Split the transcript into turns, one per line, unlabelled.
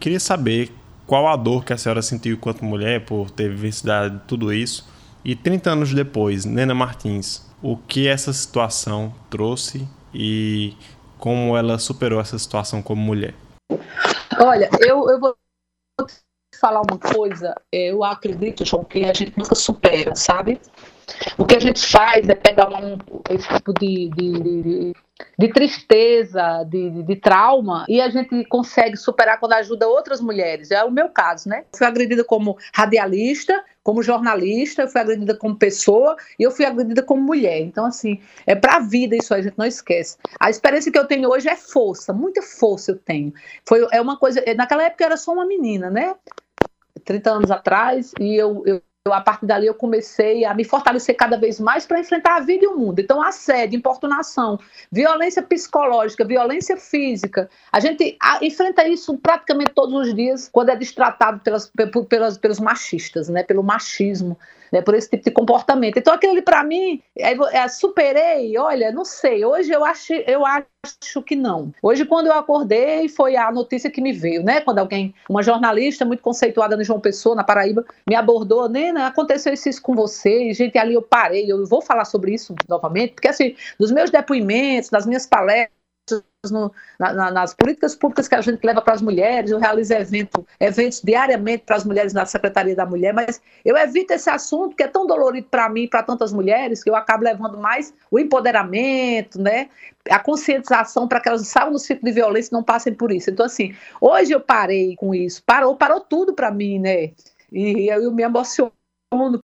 queria saber qual a dor que a senhora sentiu enquanto mulher por ter vivenciado tudo isso. E 30 anos depois, Nena Martins, o que essa situação trouxe e como ela superou essa situação como mulher?
Olha, eu, eu vou falar uma coisa, eu acredito, João, que a gente nunca supera, sabe? O que a gente faz é pegar um, esse tipo de, de, de, de tristeza, de, de, trauma, e a gente consegue superar quando ajuda outras mulheres. É o meu caso, né? Fui agredida como radialista, como jornalista, eu fui agredida como pessoa e eu fui agredida como mulher. Então, assim, é para a vida isso, a gente não esquece. A experiência que eu tenho hoje é força, muita força eu tenho. Foi, é uma coisa. Naquela época eu era só uma menina, né? 30 anos atrás, e eu, eu eu, a partir dali eu comecei a me fortalecer cada vez mais para enfrentar a vida e o mundo. Então, assédio, importunação, violência psicológica, violência física, a gente enfrenta isso praticamente todos os dias quando é destratado pelas, pelas, pelos machistas, né, pelo machismo né, por esse tipo de comportamento. Então, aquilo ali, para mim, é, é, superei, olha, não sei, hoje eu acho, eu acho que não. Hoje, quando eu acordei, foi a notícia que me veio, né? Quando alguém, uma jornalista muito conceituada no João Pessoa, na Paraíba, me abordou, Nena, aconteceu isso, com você, e, gente, ali eu parei, eu vou falar sobre isso novamente, porque assim, dos meus depoimentos, das minhas palestras, no, na, nas políticas públicas que a gente leva para as mulheres, eu realizo evento, eventos diariamente para as mulheres na Secretaria da Mulher, mas eu evito esse assunto que é tão dolorido para mim e para tantas mulheres, que eu acabo levando mais o empoderamento, né? a conscientização para que elas saiam do ciclo de violência e não passem por isso. Então, assim, hoje eu parei com isso, parou, parou tudo para mim, né? E eu me emociono